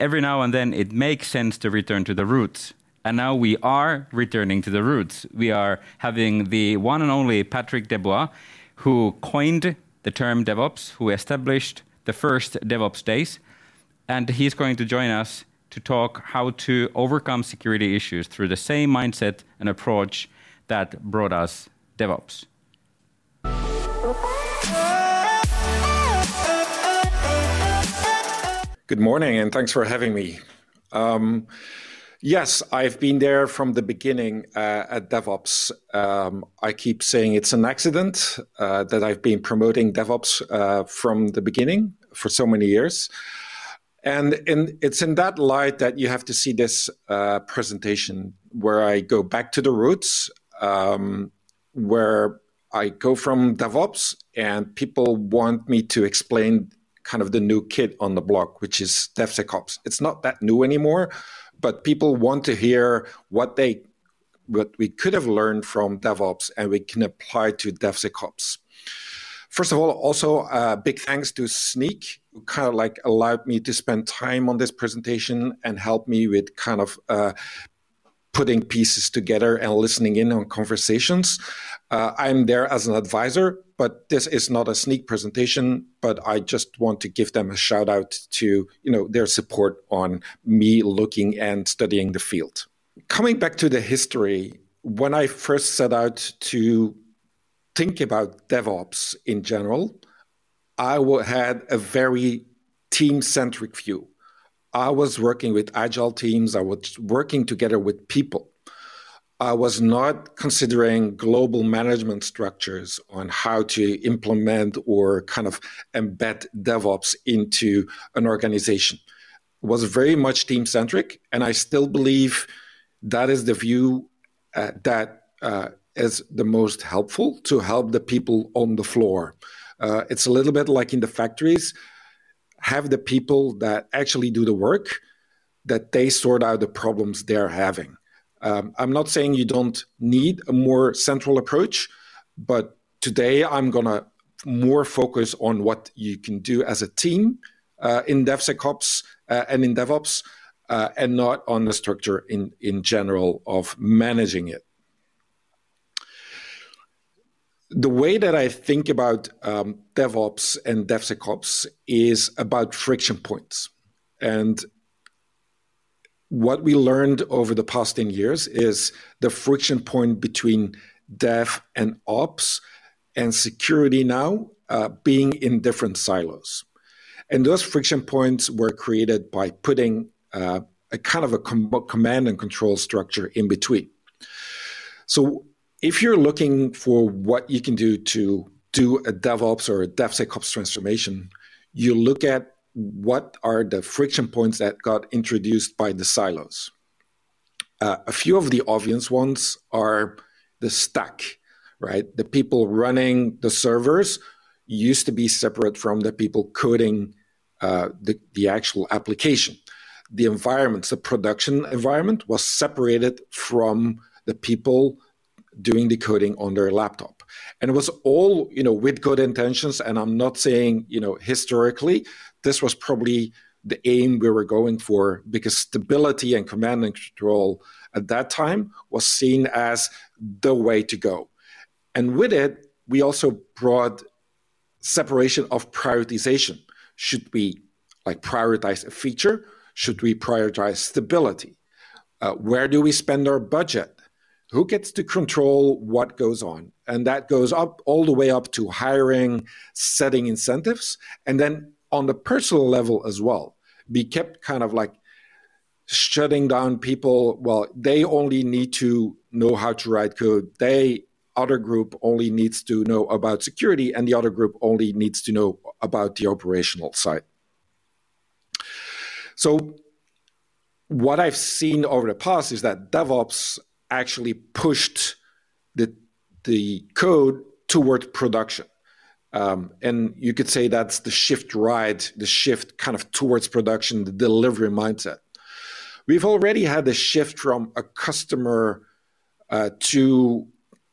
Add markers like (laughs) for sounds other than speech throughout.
every now and then it makes sense to return to the roots. And now we are returning to the roots. We are having the one and only Patrick Debois, who coined the term DevOps, who established the first DevOps days, and he's going to join us to talk how to overcome security issues through the same mindset and approach that brought us DevOps. Good morning, and thanks for having me. Um, yes, I've been there from the beginning uh, at DevOps. Um, I keep saying it's an accident uh, that I've been promoting DevOps uh, from the beginning for so many years. And in, it's in that light that you have to see this uh, presentation where I go back to the roots, um, where I go from DevOps, and people want me to explain kind of the new kid on the block, which is DevSecOps. It's not that new anymore, but people want to hear what they what we could have learned from DevOps and we can apply to DevSecOps. First of all, also uh, big thanks to Snyk, who kind of like allowed me to spend time on this presentation and help me with kind of uh, putting pieces together and listening in on conversations. Uh, I'm there as an advisor, but this is not a Snyk presentation. But I just want to give them a shout out to you know their support on me looking and studying the field. Coming back to the history, when I first set out to think about DevOps in general, I had a very team centric view. I was working with agile teams, I was working together with people. I was not considering global management structures on how to implement or kind of embed DevOps into an organization. It was very much team centric, and I still believe that is the view uh, that uh, is the most helpful to help the people on the floor. Uh, it's a little bit like in the factories have the people that actually do the work that they sort out the problems they're having. Um, I'm not saying you don't need a more central approach, but today I'm going to more focus on what you can do as a team uh, in DevSecOps uh, and in DevOps, uh, and not on the structure in, in general of managing it the way that I think about um, DevOps and DevSecOps is about friction points. And what we learned over the past 10 years is the friction point between dev and ops and security now uh, being in different silos. And those friction points were created by putting uh, a kind of a com- command and control structure in between. So if you're looking for what you can do to do a DevOps or a DevSecOps transformation, you look at what are the friction points that got introduced by the silos. Uh, a few of the obvious ones are the stack, right? The people running the servers used to be separate from the people coding uh, the, the actual application. The environments, the production environment was separated from the people doing the coding on their laptop. And it was all, you know, with good intentions. And I'm not saying, you know, historically, this was probably the aim we were going for because stability and command and control at that time was seen as the way to go. And with it, we also brought separation of prioritization. Should we like prioritize a feature? Should we prioritize stability? Uh, where do we spend our budget? who gets to control what goes on and that goes up all the way up to hiring setting incentives and then on the personal level as well. Be kept kind of like shutting down people. Well they only need to know how to write code. They other group only needs to know about security and the other group only needs to know about the operational side. So what i've seen over the past is that devops actually pushed the the code toward production. Um, and you could say that's the shift right, the shift kind of towards production, the delivery mindset. We've already had the shift from a customer uh, to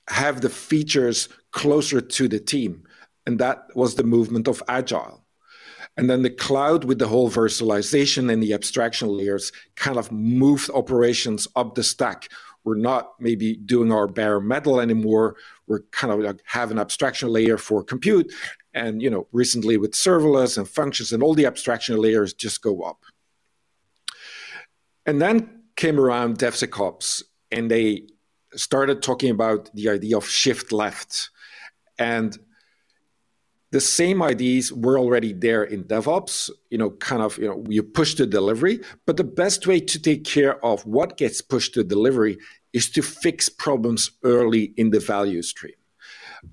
have the features closer to the team. And that was the movement of agile. And then the cloud with the whole virtualization and the abstraction layers kind of moved operations up the stack. We're not maybe doing our bare metal anymore. We're kind of like have an abstraction layer for compute. And you know, recently with serverless and functions and all the abstraction layers just go up. And then came around DevSecOps and they started talking about the idea of shift left. And the same ideas were already there in DevOps, you know, kind of, you know, you push the delivery, but the best way to take care of what gets pushed to delivery is to fix problems early in the value stream.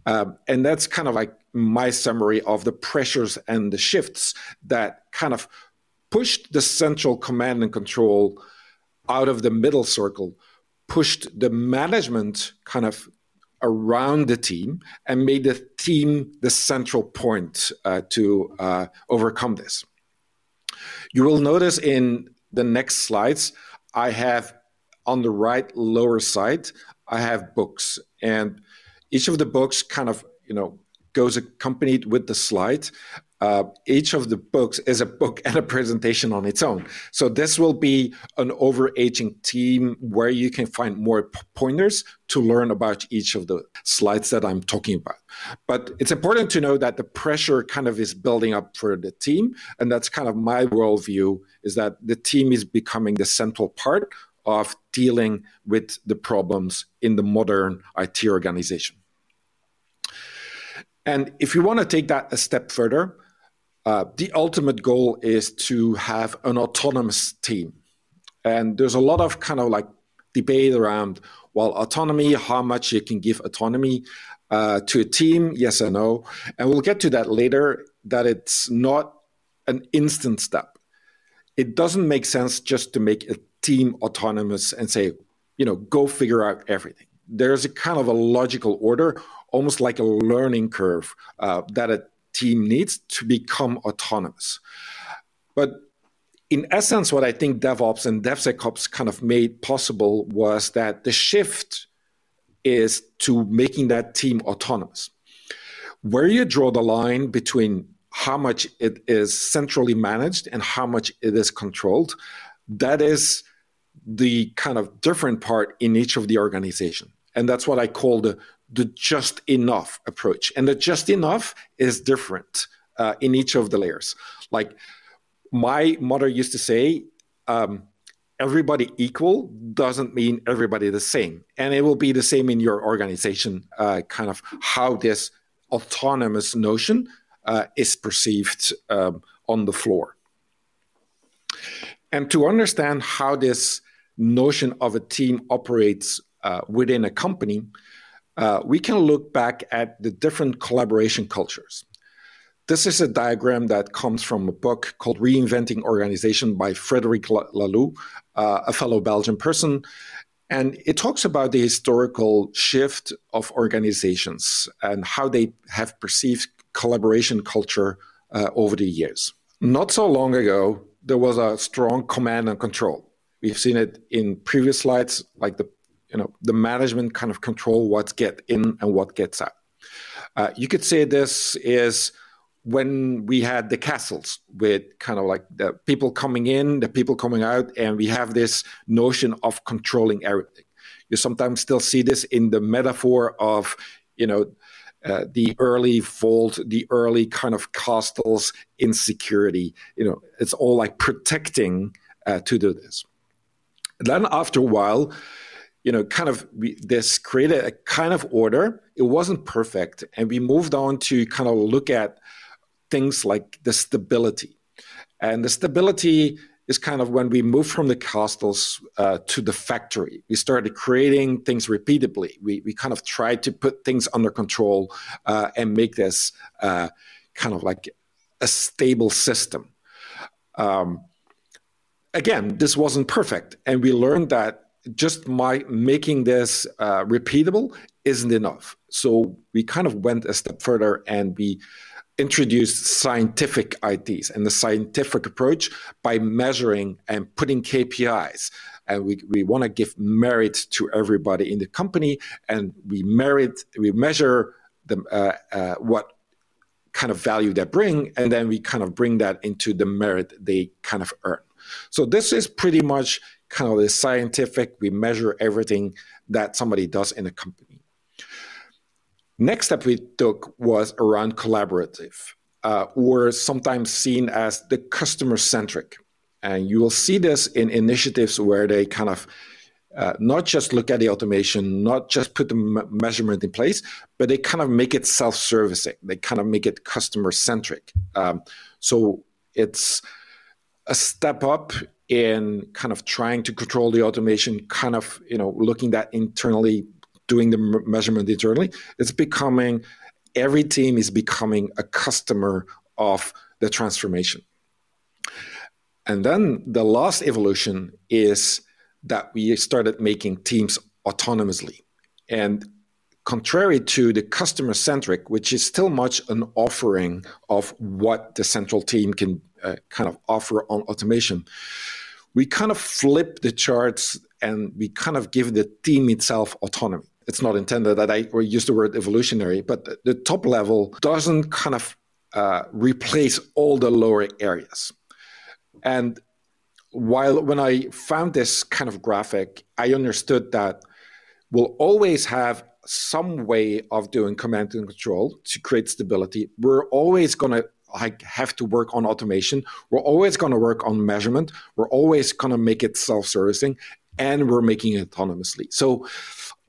Um, and that's kind of like my summary of the pressures and the shifts that kind of pushed the central command and control out of the middle circle, pushed the management kind of around the team and made the team the central point uh, to uh, overcome this. You will notice in the next slides, I have on the right lower side, I have books, and each of the books kind of you know goes accompanied with the slide uh, each of the books is a book and a presentation on its own. So this will be an overarching team where you can find more pointers to learn about each of the slides that I'm talking about. But it's important to know that the pressure kind of is building up for the team, and that's kind of my worldview is that the team is becoming the central part of dealing with the problems in the modern IT organization. And if you want to take that a step further, uh, the ultimate goal is to have an autonomous team. And there's a lot of kind of like debate around, well, autonomy, how much you can give autonomy uh, to a team, yes or no. And we'll get to that later, that it's not an instant step. It doesn't make sense just to make a team autonomous and say, you know, go figure out everything. There's a kind of a logical order, almost like a learning curve uh, that a team needs to become autonomous. But in essence, what I think DevOps and DevSecOps kind of made possible was that the shift is to making that team autonomous. Where you draw the line between how much it is centrally managed and how much it is controlled, that is the kind of different part in each of the organization. And that's what I call the the just enough approach. And the just enough is different uh, in each of the layers. Like my mother used to say, um, everybody equal doesn't mean everybody the same. And it will be the same in your organization, uh, kind of how this autonomous notion uh, is perceived um, on the floor. And to understand how this notion of a team operates uh, within a company, uh, we can look back at the different collaboration cultures. This is a diagram that comes from a book called Reinventing Organization by Frederic Laloux, uh, a fellow Belgian person. And it talks about the historical shift of organizations and how they have perceived collaboration culture uh, over the years. Not so long ago, there was a strong command and control. We've seen it in previous slides, like the you know the management kind of control what get in and what gets out. Uh, you could say this is when we had the castles with kind of like the people coming in, the people coming out, and we have this notion of controlling everything. You sometimes still see this in the metaphor of, you know, uh, the early vault, the early kind of castles insecurity. You know, it's all like protecting uh, to do this. Then after a while, you know, kind of we, this created a kind of order. It wasn't perfect, and we moved on to kind of look at things like the stability, and the stability is kind of when we moved from the castles uh, to the factory. We started creating things repeatedly. We we kind of tried to put things under control uh, and make this uh, kind of like a stable system. Um, again, this wasn't perfect, and we learned that just my making this uh, repeatable isn't enough. So we kind of went a step further and we introduced scientific IDs and the scientific approach by measuring and putting KPIs. And we, we want to give merit to everybody in the company, and we merit we measure the, uh, uh, what kind of value they bring, and then we kind of bring that into the merit they kind of earn. So this is pretty much kind of the scientific. We measure everything that somebody does in a company. Next step we took was around collaborative, uh, or sometimes seen as the customer centric. And you will see this in initiatives where they kind of uh, not just look at the automation, not just put the m- measurement in place, but they kind of make it self servicing. They kind of make it customer centric. Um, so it's a step up in kind of trying to control the automation, kind of you know looking that internally, doing the measurement internally. It's becoming every team is becoming a customer of the transformation. And then the last evolution is that we started making teams autonomously. And contrary to the customer centric, which is still much an offering of what the central team can uh, kind of offer on automation, we kind of flip the charts and we kind of give the team itself autonomy. It's not intended that I use the word evolutionary, but the, the top level doesn't kind of uh, replace all the lower areas. And while when I found this kind of graphic, I understood that we'll always have some way of doing command and control to create stability. We're always going to like have to work on automation. We're always going to work on measurement. We're always going to make it self-servicing, and we're making it autonomously. So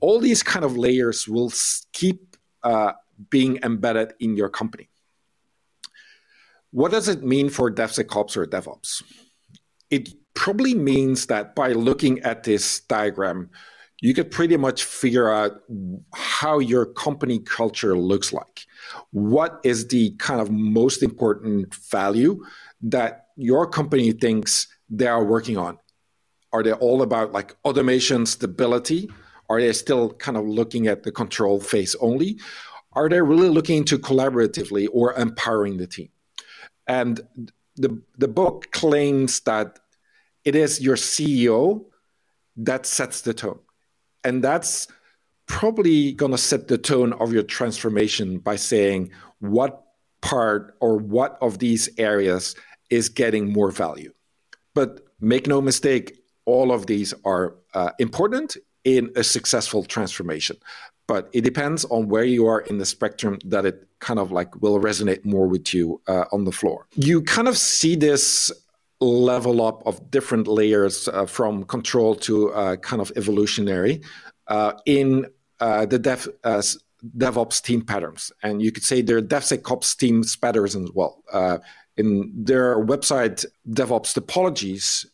all these kind of layers will keep uh, being embedded in your company. What does it mean for DevSecOps or DevOps? It probably means that by looking at this diagram, you could pretty much figure out how your company culture looks like. What is the kind of most important value that your company thinks they are working on? Are they all about like automation stability? Are they still kind of looking at the control phase only? Are they really looking to collaboratively or empowering the team? And the, the book claims that it is your CEO that sets the tone. And that's probably going to set the tone of your transformation by saying what part or what of these areas is getting more value. But make no mistake, all of these are uh, important in a successful transformation. But it depends on where you are in the spectrum that it kind of like will resonate more with you uh, on the floor. You kind of see this level up of different layers uh, from control to uh, kind of evolutionary uh, in uh, the dev, uh, DevOps team patterns. And you could say they're DevSecOps team patterns as well. Uh, in their website, DevOps topologies,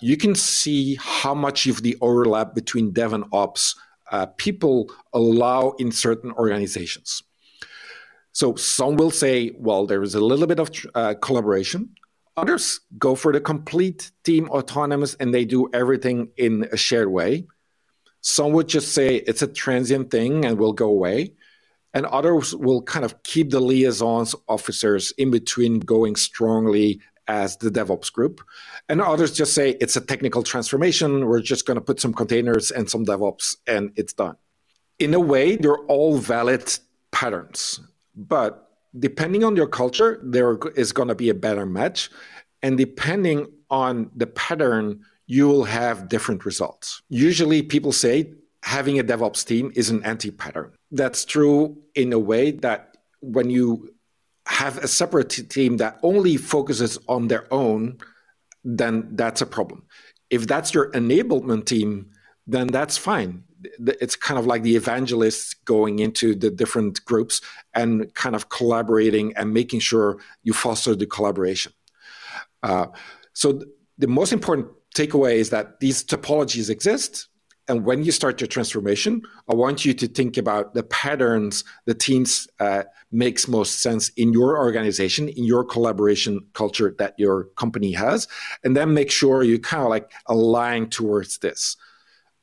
you can see how much of the overlap between dev and ops people allow in certain organizations. So some will say, well, there is a little bit of collaboration Others go for the complete team autonomous and they do everything in a shared way. Some would just say it's a transient thing and will go away. And others will kind of keep the liaisons officers in between going strongly as the DevOps group. And others just say it's a technical transformation. We're just going to put some containers and some DevOps and it's done. In a way, they're all valid patterns. But depending on your culture, there is going to be a better match. And depending on the pattern, you will have different results. Usually, people say having a DevOps team is an anti pattern. That's true in a way that when you have a separate team that only focuses on their own, then that's a problem. If that's your enablement team, then that's fine it's kind of like the evangelists going into the different groups and kind of collaborating and making sure you foster the collaboration. Uh, so th- the most important takeaway is that these topologies exist. And when you start your transformation, I want you to think about the patterns the teams uh, makes most sense in your organization, in your collaboration culture that your company has, and then make sure you kind of like align towards this.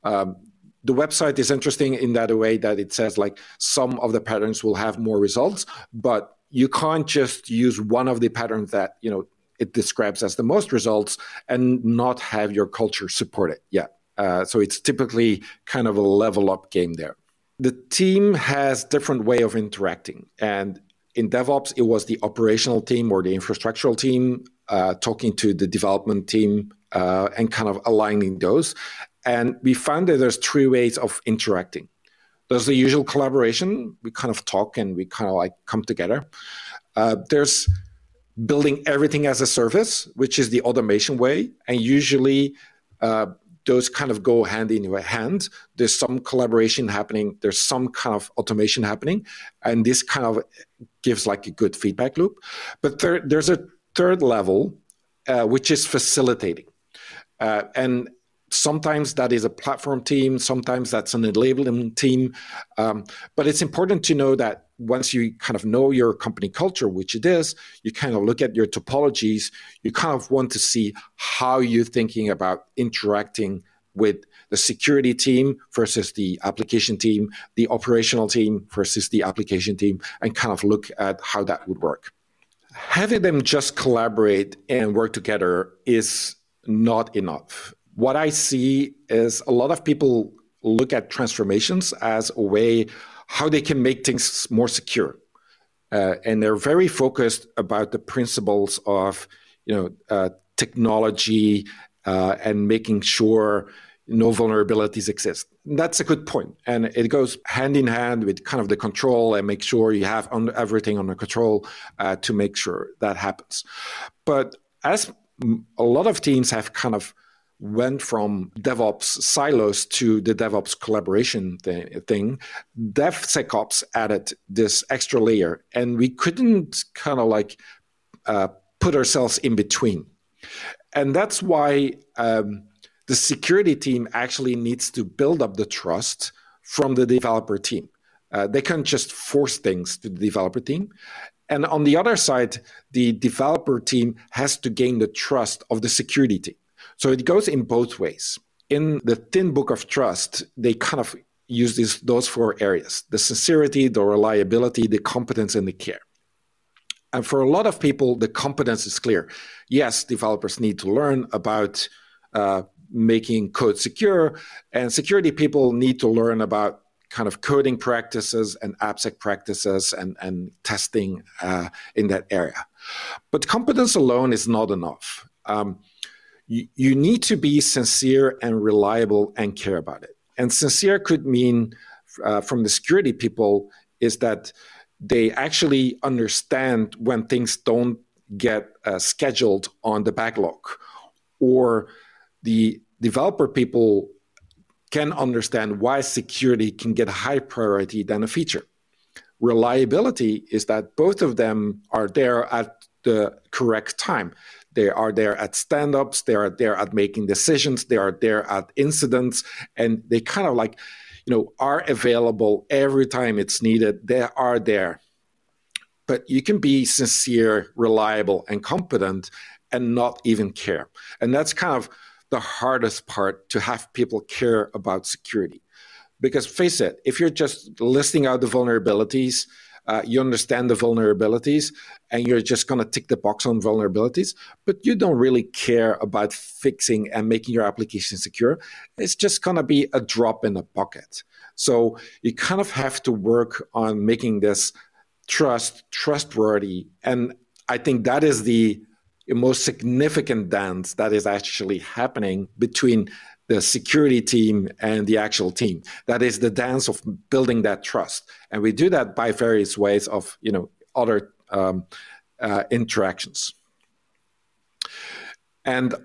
Um, the website is interesting in that way that it says like some of the patterns will have more results, but you can't just use one of the patterns that you know it describes as the most results and not have your culture support it. Yeah. Uh, so it's typically kind of a level up game there. The team has different way of interacting, and in DevOps, it was the operational team or the infrastructural team uh, talking to the development team uh, and kind of aligning those. And we found that there's three ways of interacting. There's the usual collaboration. We kind of talk and we kind of like come together. Uh, there's building everything as a service, which is the automation way. And usually uh, those kind of go hand in hand. There's some collaboration happening, there's some kind of automation happening. And this kind of gives like a good feedback loop. But there, there's a third level, uh, which is facilitating. Uh, and sometimes that is a platform team, sometimes that's an enabling team. Um, but it's important to know that once you kind of know your company culture, which it is, you kind of look at your topologies, you kind of want to see how you're thinking about interacting with the security team versus the application team, the operational team versus the application team, and kind of look at how that would work. Having them just collaborate and work together is not enough. What I see is a lot of people look at transformations as a way how they can make things more secure. Uh, and they're very focused about the principles of you know uh, technology uh, and making sure no vulnerabilities exist. That's a good point, and it goes hand in hand with kind of the control and make sure you have everything under control uh, to make sure that happens. But as a lot of teams have kind of went from DevOps silos to the DevOps collaboration thing, DevSecOps added this extra layer, and we couldn't kind of like uh, put ourselves in between. And that's why um, the security team actually needs to build up the trust from the developer team. Uh, they can't just force things to the developer team. And on the other side, the developer team has to gain the trust of the security team. So it goes in both ways. In the thin book of trust, they kind of use these, those four areas the sincerity, the reliability, the competence, and the care. And for a lot of people, the competence is clear. Yes, developers need to learn about uh, making code secure, and security people need to learn about kind of coding practices and AppSec practices and, and testing uh, in that area. But competence alone is not enough. Um, you, you need to be sincere and reliable and care about it. And sincere could mean uh, from the security people is that they actually understand when things don't get uh, scheduled on the backlog or the developer people can understand why security can get high priority than a feature. Reliability is that both of them are there at the correct time. They are there at stand ups, they are there at making decisions, they are there at incidents, and they kind of like, you know, are available every time it's needed. They are there. But you can be sincere, reliable, and competent and not even care. And that's kind of the hardest part to have people care about security. Because face it, if you're just listing out the vulnerabilities, uh, you understand the vulnerabilities and you're just going to tick the box on vulnerabilities, but you don't really care about fixing and making your application secure. It's just going to be a drop in the bucket. So you kind of have to work on making this trust trustworthy. And I think that is the most significant dance that is actually happening between the security team and the actual team. That is the dance of building that trust, and we do that by various ways of you know other um, uh, interactions. And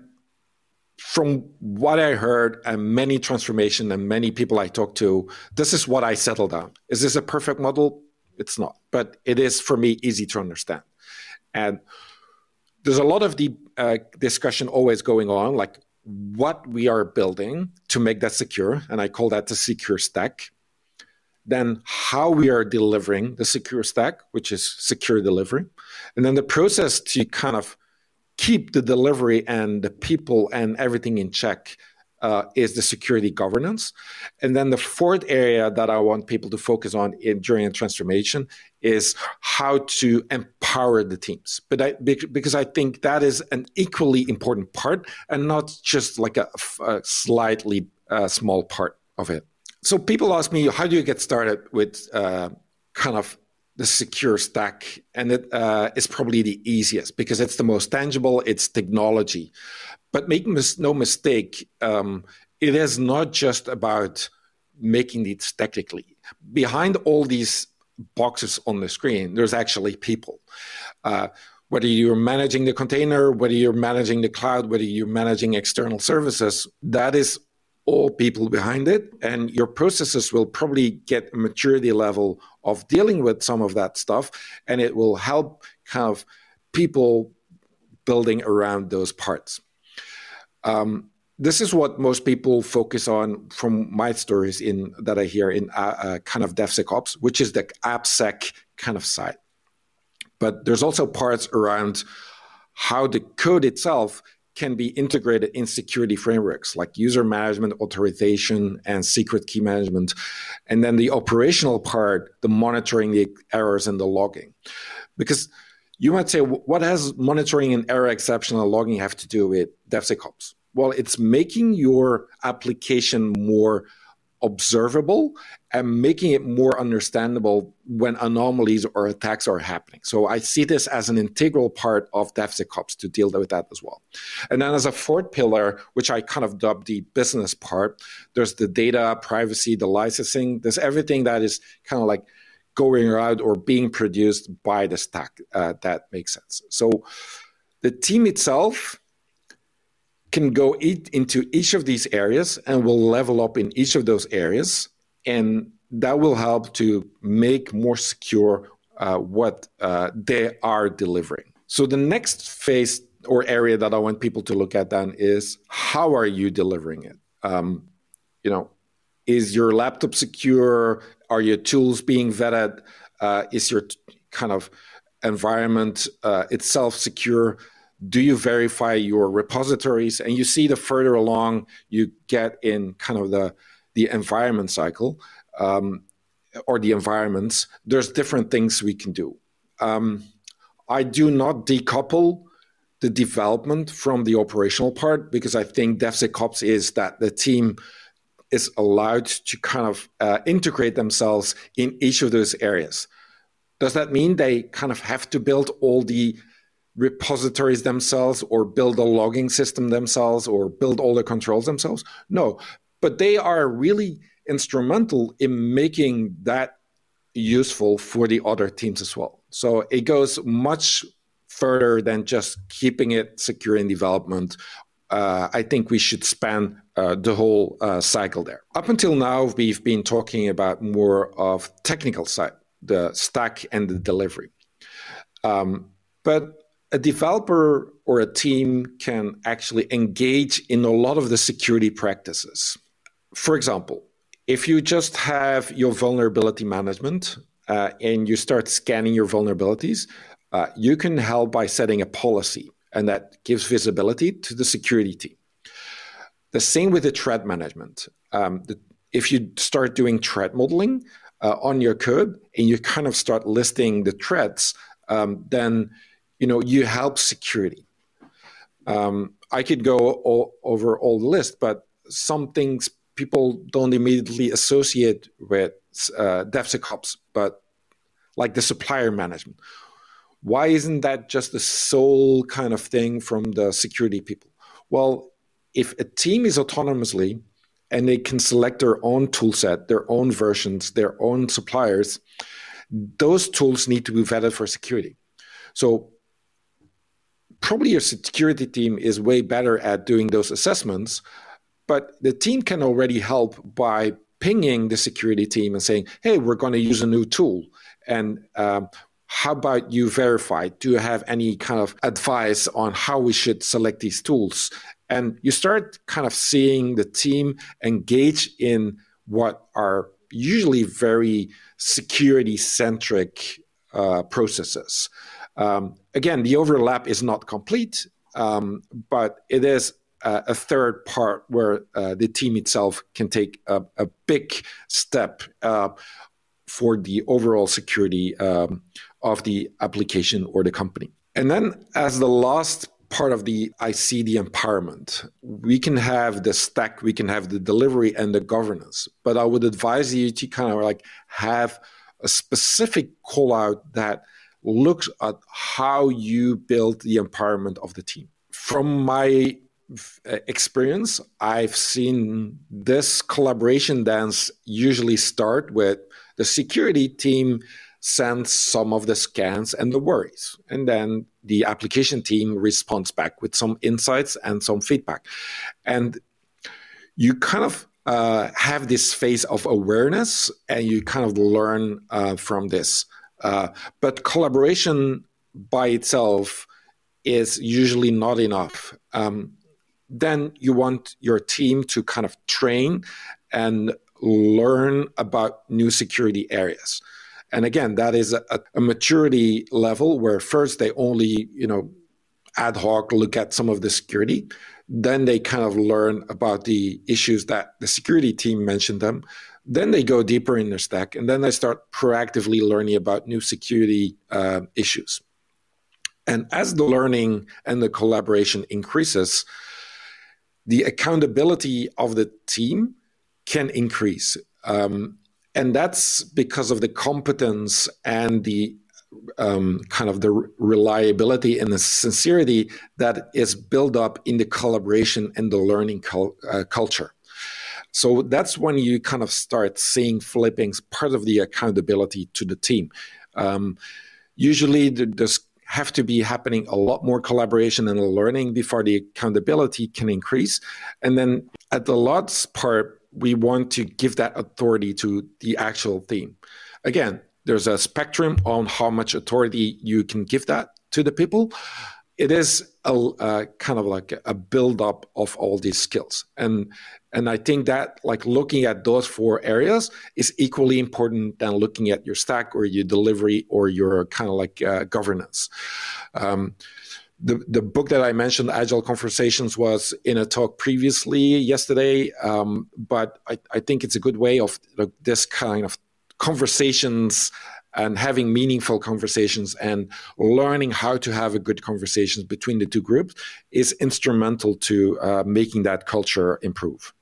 from what I heard and many transformation and many people I talked to, this is what I settled on. Is this a perfect model? It's not, but it is for me easy to understand. And there's a lot of the uh, discussion always going on, like what we are building to make that secure, and I call that the secure stack. Then how we are delivering the secure stack, which is secure delivery, and then the process to kind of keep the delivery and the people and everything in check uh, is the security governance. And then the fourth area that I want people to focus on in, during a transformation is how to empower the teams. But I, because I think that is an equally important part and not just like a, a slightly uh, small part of it. So people ask me, how do you get started with uh, kind of the secure stack, and it uh, is probably the easiest because it's the most tangible. It's technology, but make mis- no mistake, um, it is not just about making it technically. Behind all these boxes on the screen, there's actually people. Uh, whether you're managing the container, whether you're managing the cloud, whether you're managing external services, that is all people behind it. And your processes will probably get a maturity level of dealing with some of that stuff. And it will help kind of people building around those parts. Um, this is what most people focus on from my stories in that I hear in uh, uh, kind of DevSecOps, which is the AppSec kind of side. But there's also parts around how the code itself can be integrated in security frameworks like user management, authorization, and secret key management. And then the operational part, the monitoring the errors and the logging. Because you might say, what has monitoring and error exception and logging have to do with DevSecOps? Well, it's making your application more observable and making it more understandable when anomalies or attacks are happening. So I see this as an integral part of DevSecOps to deal with that as well. And then as a fourth pillar, which I kind of dubbed the business part, there's the data, privacy, the licensing. There's everything that is kind of like going around or being produced by the stack. Uh, that makes sense. So the team itself can go eat into each of these areas and will level up in each of those areas. And that will help to make more secure uh, what uh, they are delivering. So the next phase or area that I want people to look at then is how are you delivering it? Um, you know, is your laptop secure? Are your tools being vetted? Uh, is your t- kind of environment uh, itself secure? do you verify your repositories and you see the further along you get in kind of the the environment cycle um, or the environments there's different things we can do um, i do not decouple the development from the operational part because i think devsecops is that the team is allowed to kind of uh, integrate themselves in each of those areas does that mean they kind of have to build all the repositories themselves or build a logging system themselves or build all the controls themselves. No, but they are really instrumental in making that useful for the other teams as well. So it goes much further than just keeping it secure in development. Uh, I think we should span uh, the whole uh, cycle there. Up until now, we've been talking about more of technical side, the stack and the delivery. Um, but a developer or a team can actually engage in a lot of the security practices. For example, if you just have your vulnerability management uh, and you start scanning your vulnerabilities, uh, you can help by setting a policy, and that gives visibility to the security team. The same with the threat management. Um, the, if you start doing threat modeling uh, on your code and you kind of start listing the threats, um, then you know you help security. Um, i could go all, over all the list but some things people don't immediately associate with uh, devsecops but like the supplier management. Why isn't that just the sole kind of thing from the security people? Well if a team is autonomously and they can select their own toolset their own versions their own suppliers those tools need to be vetted for security so probably your security team is way better at doing those assessments, but the team can already help by pinging the security team and saying, hey, we're going to use a new tool. And um, how about you verify? Do you have any kind of advice on how we should select these tools? And you start kind of seeing the team engage in what are usually very security centric uh, processes. Um, again, the overlap is not complete, um, but it is a third part where uh, the team itself can take a, a big step for the overall security um, of the application or the company. And then, as the last part of the I see the empowerment. We can have the stack, we can have the delivery and the governance, but I would advise you to kind of like have a specific call out that looks at how you build the empowerment of the team. From my uh, experience, I've seen this collaboration dance usually start with the security team sends some of the scans and the worries. And then the application team responds back with some insights and some feedback. And you kind of uh, have this phase of awareness and you kind of learn uh, from this. Uh, but collaboration by itself is usually not enough. Um, then you want your team to kind of train and learn about new security areas. And again, that is a, a, maturity level where first they only, you know, ad hoc look at some of the security. Then they kind of learn about the issues that the security team mentioned them. Then they go deeper in their stack, and then they start proactively learning about new security uh, issues. And as the learning and the collaboration increases, the accountability of the team can increase. Um, and that's because of the competence and the um, kind of the reliability and the sincerity that is built up in the collaboration and the learning uh, culture. So that's when you kind of start seeing flippings part of the accountability to the team. Um, usually, there's have to be happening a lot more collaboration and learning before the accountability can increase. And then at the lots part, we want to give that authority to the actual team. Again, there's a spectrum on how much authority you can give that to the people. It is a, a kind of like a build up of all these skills, and and I think that like looking at those four areas is equally important than looking at your stack or your delivery or your kind of like uh, governance. Um, the, the book that I mentioned, Agile Conversations, was in a talk previously yesterday, um, but I, I, think it's a good way of this kind of conversations and having meaningful conversations and learning how to have a good conversations between the two groups is instrumental to uh, making that culture improve.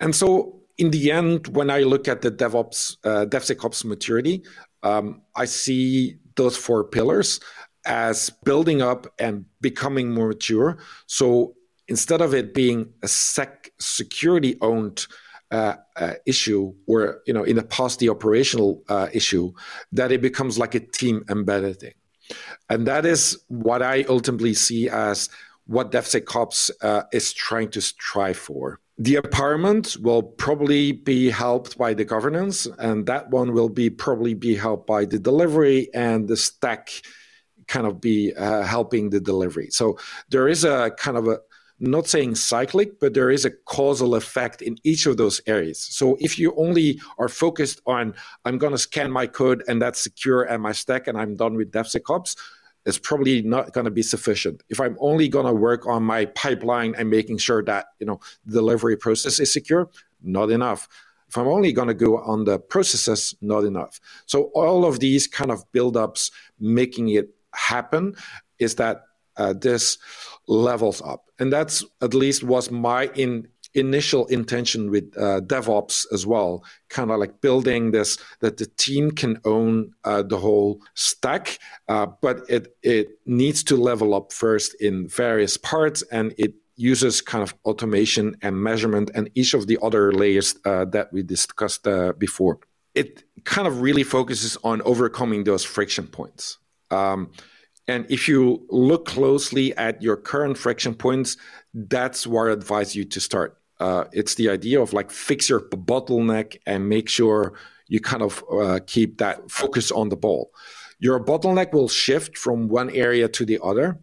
And so, in the end, when I look at the DevOps, uh, DevSecOps maturity, um, I see those four pillars as building up and becoming more mature. So instead of it being a sec security owned uh, uh, issue or you know in the past the operational uh, issue that it becomes like a team embedded thing and that is what i ultimately see as what devsecops uh, is trying to strive for the empowerment will probably be helped by the governance and that one will be probably be helped by the delivery and the stack kind of be uh, helping the delivery. So there is a kind of a not saying cyclic, but there is a causal effect in each of those areas. So if you only are focused on, I'm going to scan my code and that's secure and my stack and I'm done with DevSecOps, it's probably not going to be sufficient. If I'm only going to work on my pipeline and making sure that you know delivery process is secure, not enough. If I'm only going to go on the processes, not enough. So all of these kind of buildups, making it happen is that uh, this levels up. And that's at least was my in initial intention with uh, DevOps as well, kind of like building this that the team can own uh, the whole stack, uh, but it it needs to level up first in various parts, and it uses kind of automation and measurement and each of the other layers uh, that we discussed uh, before. It kind of really focuses on overcoming those friction points. Um, and if you look closely at your current friction points, that's where I advise you to start. Uh, it's the idea of like fix your bottleneck and make sure you kind of uh, keep that focus on the ball. Your bottleneck will shift from one area to the other,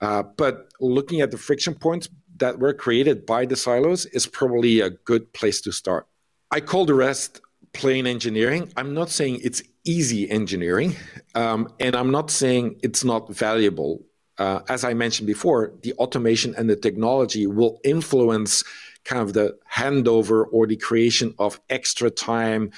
uh, but looking at the friction points that were created by the silos is probably a good place to start. I call the rest plain engineering. I'm not saying it's easy engineering, um, and I'm not saying it's not valuable. Uh, as I mentioned before, the automation and the technology will influence kind of the handover or the creation of extra time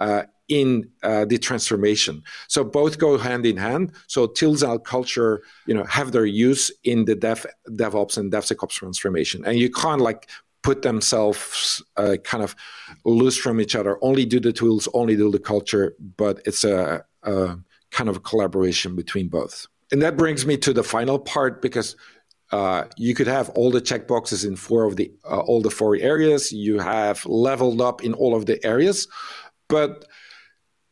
uh, in uh, the transformation. So both go hand in hand. So tools and culture, you know, have their use in the dev, DevOps and DevSecOps transformation, and you can't like put themselves uh, kind of loose from each other, only do the tools, only do the culture, but it's a, a kind of a collaboration between both. And that brings me to the final part because uh, you could have all the checkboxes in four of the uh, all the four areas. You have leveled up in all of the areas, but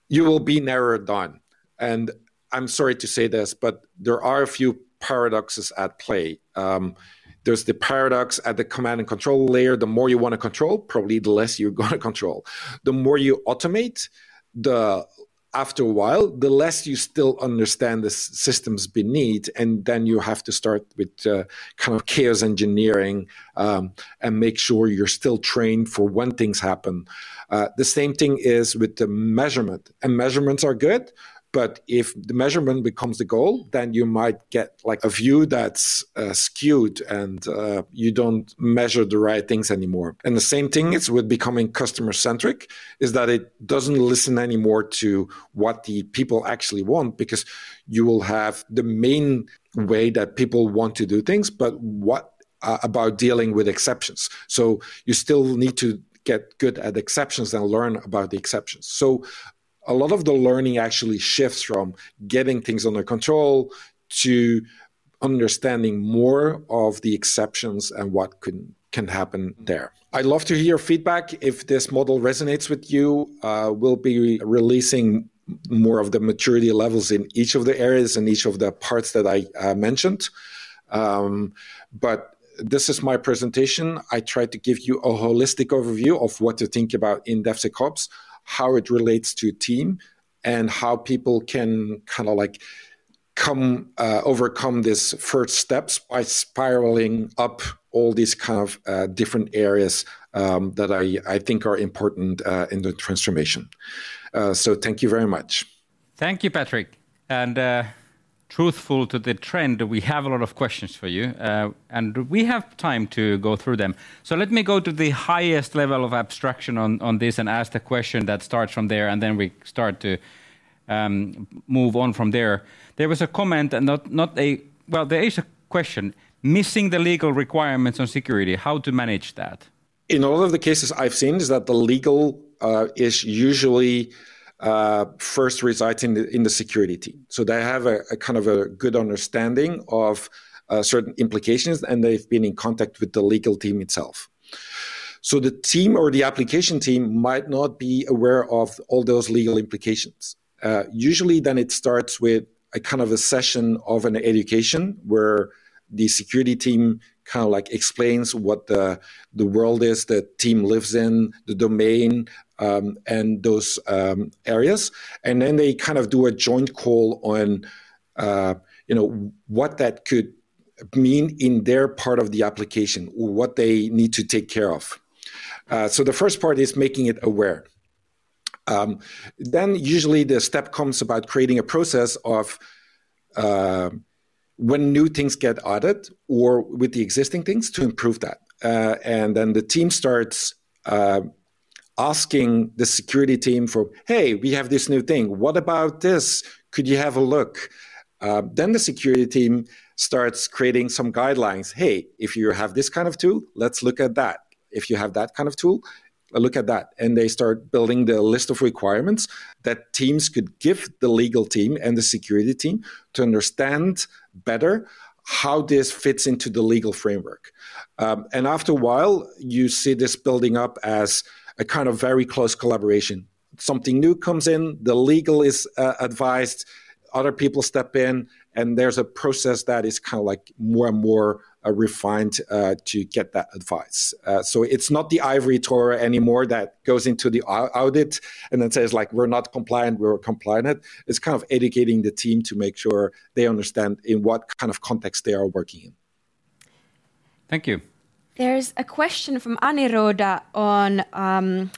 you will be narrowed down. And I'm sorry to say this, but there are a few paradoxes at play. Um, there's the paradox at the command and control layer. The more you want to control, probably the less you're going (laughs) to control. The more you automate, the after a while, the less you still understand the systems beneath, and then you have to start with uh, kind of chaos engineering um, and make sure you're still trained for when things happen. Uh, the same thing is with the measurement, and measurements are good, but if the measurement becomes the goal, then you might get like a view that's uh, skewed and uh, you don't measure the right things anymore. And the same thing is with becoming customer centric is that it doesn't listen anymore to what the people actually want because you will have the main way that people want to do things, but what uh, about dealing with exceptions? So you still need to get good at exceptions and learn about the exceptions. So a lot of the learning actually shifts from getting things under control to understanding more of the exceptions and what can can happen there. I'd love to hear feedback if this model resonates with you. Uh, we'll be releasing more of the maturity levels in each of the areas and each of the parts that I uh, mentioned. Um, but this is my presentation. I tried to give you a holistic overview of what to think about in DevSecOps how it relates to a team and how people can kind of like come uh, overcome these first steps by spiraling up all these kind of uh, different areas um, that I, I think are important uh, in the transformation. Uh, so thank you very much. Thank you, Patrick. And uh, truthful to the trend, we have a lot of questions for you, uh, and we have time to go through them. So let me go to the highest level of abstraction on, this and ask the question that starts from there, and then we start to um, move on from there. There was a comment, and not, not a, well, there is a question missing the legal requirements on security, how to manage that? In all of the cases I've seen, is that the legal uh, is usually uh, first resides in the, in the security team. So they have a, a kind of a good understanding of uh, certain implications and they've been in contact with the legal team itself. So the team or the application team might not be aware of all those legal implications. Uh, usually, then it starts with a kind of a session of an education where the security team kind of like explains what the the world is the team lives in, the domain, um, and those um, areas, and then they kind of do a joint call on, uh, you know, what that could mean in their part of the application, or what they need to take care of. Uh, so the first part is making it aware. Um, then usually the step comes about creating a process of uh, when new things get added or with the existing things to improve that. Uh, and then the team starts uh, asking the security team for, hey, we have this new thing. What about this? Could you have a look? Uh, then the security team starts creating some guidelines. Hey, if you have this kind of tool, let's look at that. If you have that kind of tool, look at that. And they start building the list of requirements that teams could give the legal team and the security team to understand better how this fits into the legal framework. Um, and after a while, you see this building up as a kind of very close collaboration. Something new comes in, the legal is uh, advised, other people step in, and there's a process that is kind of like more and more uh, refined uh, to get that advice. Uh, so it's not the ivory tower anymore that goes into the audit and then says like we're not compliant, we're compliant. It's kind of educating the team to make sure they understand in what kind of context they are working in. Thank you. There's a question from Aniroda on um,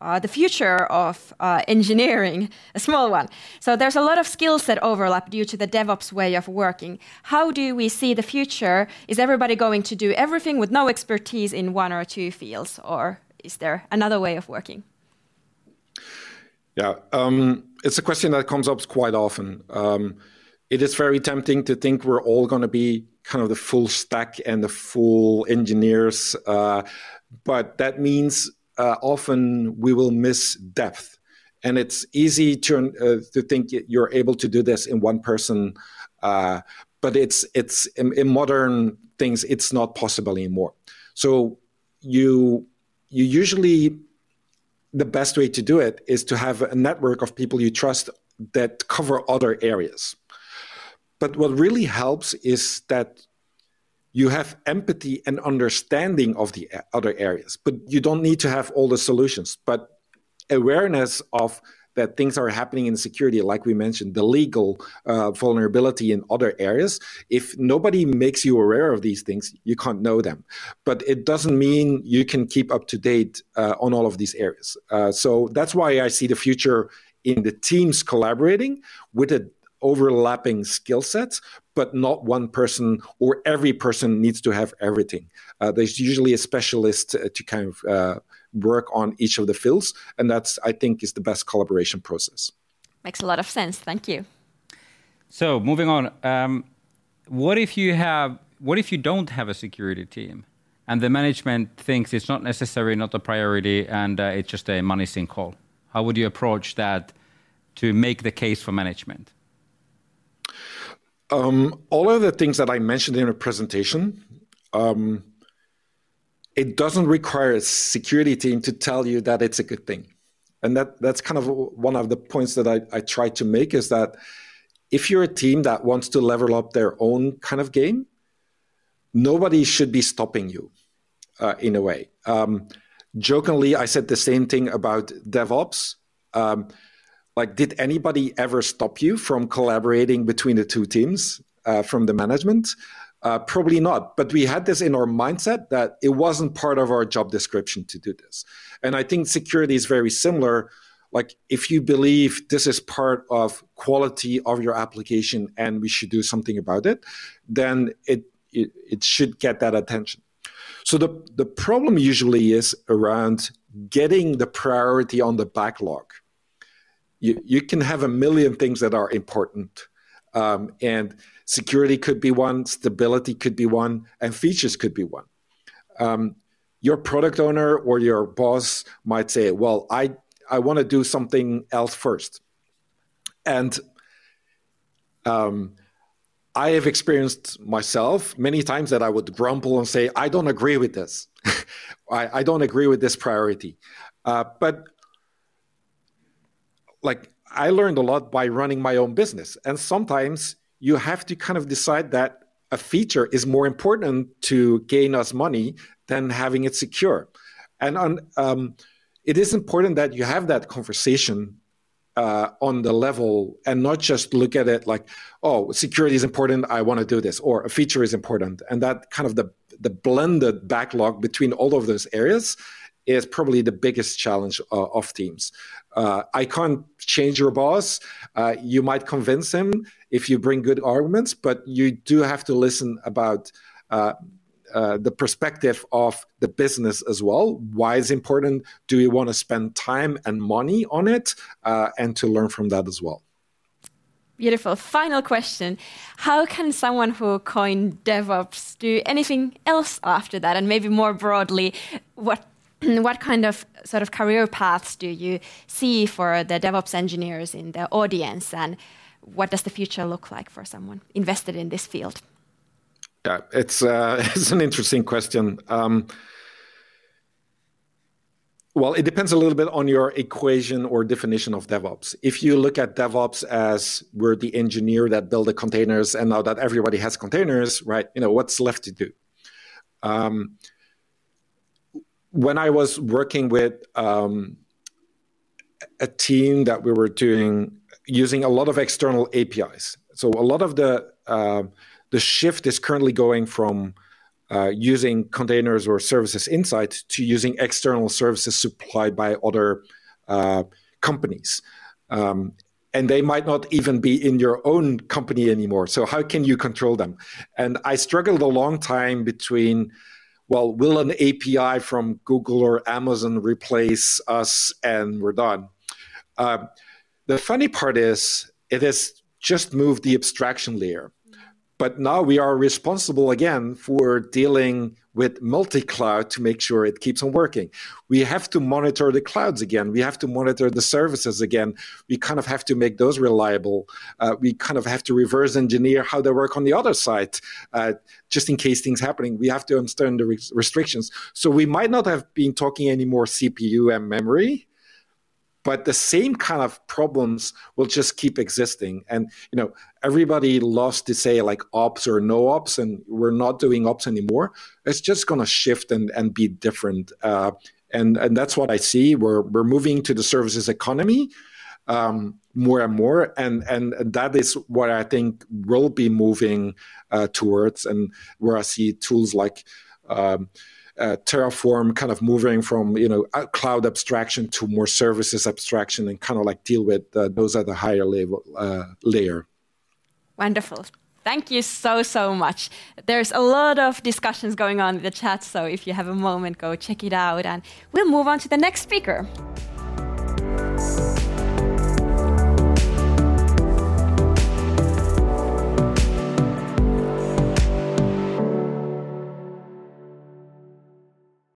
uh, the future of uh, engineering, a small one. So there's a lot of skill set overlap due to the DevOps way of working. How do we see the future? Is everybody going to do everything with no expertise in one or two fields, or is there another way of working? Yeah, um, it's a question that comes up quite often. Um, it is very tempting to think we're all going to be kind of the full stack and the full engineers, uh, but that means uh, often we will miss depth. And it's easy to, uh, to think you're able to do this in one person, uh, but it's, it's in, in modern things, it's not possible anymore. So you, you usually, the best way to do it is to have a network of people you trust that cover other areas. But what really helps is that you have empathy and understanding of the other areas, but you don't need to have all the solutions. But awareness of that things are happening in security, like we mentioned, the legal uh, vulnerability in other areas. If nobody makes you aware of these things, you can't know them. But it doesn't mean you can keep up to date uh, on all of these areas. Uh, so that's why I see the future in the teams collaborating with a overlapping skill sets, but not one person or every person needs to have everything. Uh, there's usually a specialist uh, to kind of uh, work on each of the fields, and that's I think is the best collaboration process. Makes a lot of sense. Thank you. So moving on, um, what if you have what if you don't have a security team? And the management thinks it's not necessary, not a priority, and uh, it's just a money sinkhole. How would you approach that to make the case for management? Um, all of the things that I mentioned in a presentation, um, it doesn't require a security team to tell you that it's a good thing. And that, that's kind of one of the points that I, I try to make is that if you're a team that wants to level up their own kind of game, nobody should be stopping you uh, in a way. Um, jokingly, I said the same thing about DevOps. Um, like did anybody ever stop you from collaborating between the two teams uh, from the management? Uh, probably not. But we had this in our mindset that it wasn't part of our job description to do this. And i think security is very similar. Like if you believe this is part of quality of your application and we should do something about it then it it, it should get that attention. So the the problem usually is around getting the priority on the backlog you, you can have a million things that are important. Um, and security could be one, stability could be one, and features could be one. Um, your product owner or your boss might say, Well, I, I want to do something else first. And um, I have experienced myself many times that I would grumble and say, I don't agree with this. (laughs) I, I, don't agree with this priority. Uh, but like I learned a lot by running my own business. And sometimes you have to kind of decide that a feature is more important to gain us money than having it secure. And on, um, it is important that you have that conversation uh, on the level and not just look at it like, oh, security is important, I want to do this, or a feature is important. And that kind of the, the blended backlog between all of those areas is probably the biggest challenge uh, of teams. Uh, I can't change your boss. Uh, you might convince him if you bring good arguments, but you do have to listen about uh, uh the perspective of the business as well. Why is important? Do you want to spend time and money on it, uh, and to learn from that as well? Beautiful. Final question. How can someone who coined DevOps do anything else after that? And maybe more broadly, what (clears throat) what kind of sort of career paths do you see for the DevOps engineers in the audience, and what does the future look like for someone invested in this field? Yeah, it's uh, (laughs) it's an interesting question. Um, well, it depends a little bit on your equation or definition of DevOps. If you look at DevOps as we're the engineer that build the containers, and now that everybody has containers, right? You know what's left to do. Um, when I was working with um, a team that we were doing using a lot of external APIs, so a lot of the uh, the shift is currently going from uh, using containers or services inside to using external services supplied by other uh, companies. Um, and they might not even be in your own company anymore. So, how can you control them? And I struggled a long time between well, will an API from Google or Amazon replace us and we're done? Uh, the funny part is it has just moved the abstraction layer. But now we are responsible again for dealing with multi-cloud to make sure it keeps on working. We have to monitor the clouds again. We have to monitor the services again. We kind of have to make those reliable. Uh, we kind of have to reverse engineer how they work on the other side, uh, just in case things happening. We have to understand the re- restrictions. So we might not have been talking anymore CPU and memory but the same kind of problems will just keep existing. And you know everybody loves to say like ops or no ops and we're not doing ops anymore. It's just going to shift and, and be different. Uh, and and that's what i see. We're we're moving to the services economy um, more and more and and that is what i think will be moving uh, towards. And where i see tools like um, uh, Terraform kind of moving from you know cloud abstraction to more services abstraction and kind of like deal with uh, those at the higher level uh, layer. Wonderful. Thank you so so much. There's a lot of discussions going on in the chat, so if you have a moment, go check it out, and we'll move on to the next speaker.